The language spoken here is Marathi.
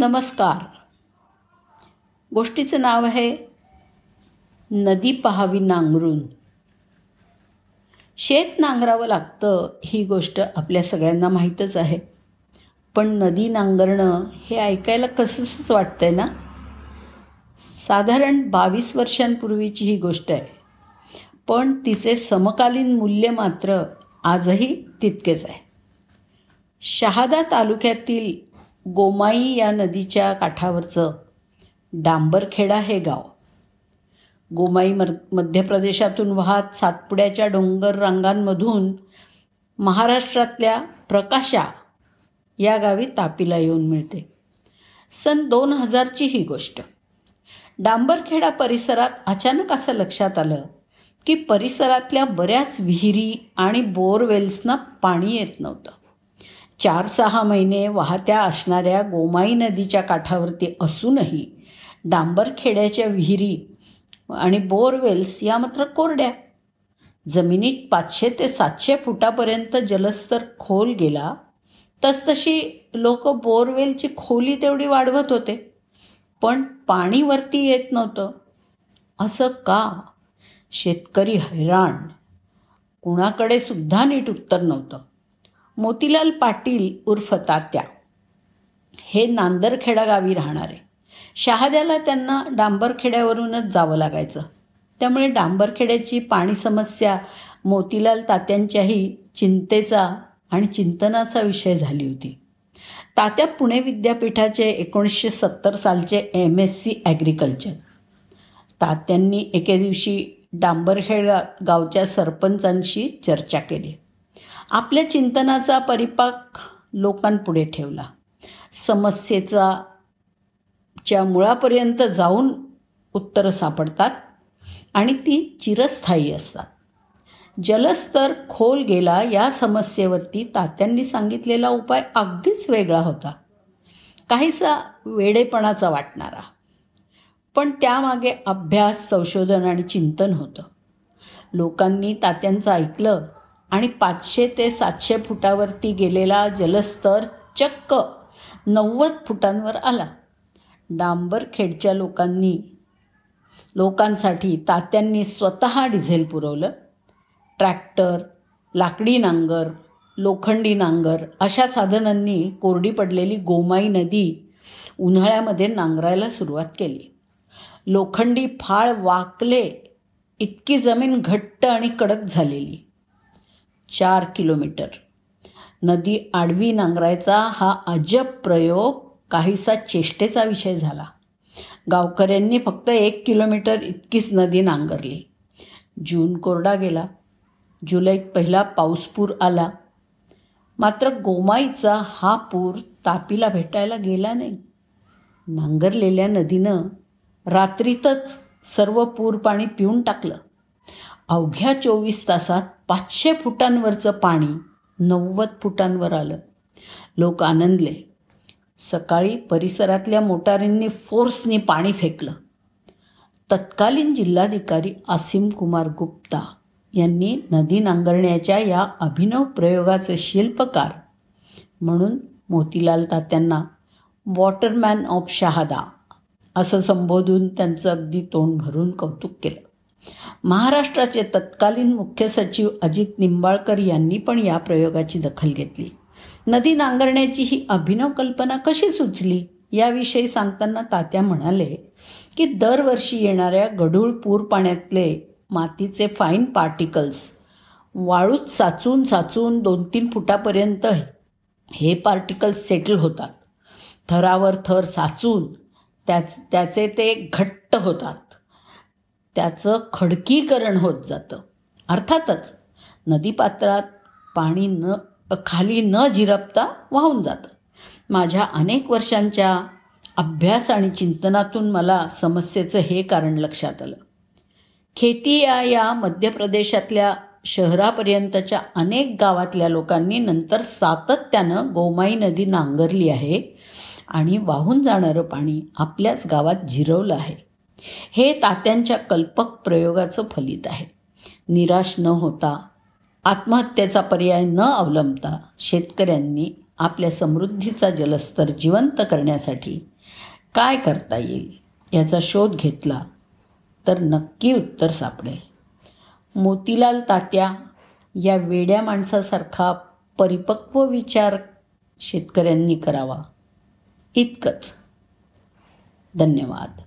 नमस्कार. गोष्टीचं नाव आहे नदी पहावी नांगरून. शेत नांगरावं लागतं ही गोष्ट आपल्या सगळ्यांना माहीतच आहे. पण नदी नांगरणं हे ऐकायला कसंच वाटतंय ना? साधारण बावीस वर्षांपूर्वीची ही गोष्ट आहे. पण तिचे समकालीन मूल्य मात्र आजही तितकेच आहे. शहादा तालुक्यातील गोमाई या नदीच्या काठावरचं डांबरखेडा हे गाव. गोमाई मर मध्य प्रदेशातून वाहत सातपुड्याच्या डोंगर रांगांमधून महाराष्ट्रातल्या प्रकाशा या गावी तापीला येऊन मिळते. सन दोन हजारची ही गोष्ट. डांबरखेडा परिसरात अचानक असं लक्षात आलं की परिसरातल्या बऱ्याच विहिरी आणि बोरवेल्सना पाणी येत नव्हतं. चार सहा महिने वाहत्या असणाऱ्या गोमाई नदीच्या काठावरती असूनही डांबरखेड्याच्या विहिरी आणि बोरवेल्स या मात्र कोरड्या. जमिनीत पाचशे ते सातशे फुटापर्यंत जलस्तर खोल गेला तसतशी लोक बोरवेलची खोली तेवढी वाढवत होते पण पाणी वरती येत नव्हतं. असं का? शेतकरी हैराण. कुणाकडे सुद्धा नीट उत्तर नव्हतं. मोतीलाल पाटील उर्फ तात्या. हे नांदरखेडा गावी राहणारे. शहाद्याला त्यांना डांबरखेड्यावरूनच जावं लागायचं. त्यामुळे डांबरखेड्याची पाणी समस्या मोतीलाल तात्यांच्याही चिंतेचा आणि चिंतनाचा विषय झाली होती. तात्या पुणे विद्यापीठाचे एकोणीसशे सत्तर सालचे एम एस सी ॲग्रिकल्चर. तात्यांनी एके दिवशी डांबरखेड गावच्या सरपंचांशी चर्चा केली. आपल्या चिंतनाचा परिपाक लोकांपुढे ठेवला. समस्येचा च्या मुळापर्यंत जाऊन उत्तरं सापडतात आणि ती चिरस्थायी असतात. जलस्तर खोल गेला या समस्येवरती तात्यांनी सांगितलेला उपाय अगदीच वेगळा होता. काहीसा वेडेपणाचा वाटणारा. पण त्यामागे अभ्यास संशोधन आणि चिंतन होतं. लोकांनी तात्यांचं ऐकलं आणि पाचशे ते सातशे फुटावरती गेलेला जलस्तर चक्क नव्वद फुटांवर आला. डांबरखेडच्या लोकांनी लोकांसाठी तात्यांनी स्वतः डिझेल पुरवलं. ट्रॅक्टर लाकडी नांगर लोखंडी नांगर अशा साधनांनी कोरडी पडलेली गोमाई नदी उन्हाळ्यामध्ये नांगरायला सुरुवात केली. लोखंडी फाळ वाकले इतकी जमीन घट्ट आणि कडक झालेली. चार किलोमीटर. नदी आडवी नांगरायचा हा अजब प्रयोग काहीसा चेष्टेचा विषय झाला. गावकऱ्यांनी फक्त एक किलोमीटर इतकीच नदी नांगरली. जून कोरडा गेला. जुलैत पहिला पाऊसपूर आला. मात्र गोमाईचा हा पूर तापीला भेटायला गेला नाही. नांगरलेल्या नदीनं रात्रीतच सर्व पूर पाणी पिऊन टाकलं. अवघ्या चोवीस तासात पाचशे फुटांवरचं पाणी नव्वद फुटांवर आलं. लोक आनंदले. सकाळी परिसरातल्या मोटारींनी फोर्सनी पाणी फेकलं. तत्कालीन जिल्हाधिकारी आसिम कुमार गुप्ता यांनी नदी नांगरण्याच्या या अभिनव प्रयोगाचे शिल्पकार म्हणून मोतीलाल तात्यांना वॉटरमॅन ऑफ शहादा असं संबोधून त्यांचं अगदी तोंड भरून कौतुक केलं. महाराष्ट्राचे तत्कालीन मुख्य सचिव अजित निंबाळकर यांनी पण या प्रयोगाची दखल घेतली. नदी नांगरण्याची ही अभिनव कल्पना कशी सुचली? याविषयी सांगताना तात्या म्हणाले की दरवर्षी येणाऱ्या गढूळ पूर पाण्यातले मातीचे फाईन पार्टिकल्स वाळूत साचून साचून दोन तीन फुटापर्यंत हे पार्टिकल्स सेटल होतात. थरावर थर साचून त्याच त्याचे ते घट्ट होतात. त्याचं खडकीकरण होत जातं. अर्थातच नदीपात्रात पाणी न खाली न झिरपता वाहून जातं. माझ्या अनेक वर्षांच्या अभ्यास आणि चिंतनातून मला समस्येचं हे कारण लक्षात आलं. खेतिया या मध्य प्रदेशातल्या शहरापर्यंतच्या अनेक गावातल्या लोकांनी नंतर सातत्यानं गोमाई नदी नांगरली आहे आणि वाहून जाणारं पाणी आपल्याच गावात जिरवलं आहे. हे तात्यांच्या कल्पक प्रयोगाचं फलित आहे. निराश न होता आत्महत्येचा पर्याय न अवलंबता शेतकऱ्यांनी आपल्या समृद्धीचा जलस्तर जिवंत करण्यासाठी काय करता येईल याचा शोध घेतला तर नक्की उत्तर सापडेल. मोतीलाल तात्या या वेड्या माणसासारखा परिपक्व विचार शेतकऱ्यांनी करावा. इतकंच. धन्यवाद.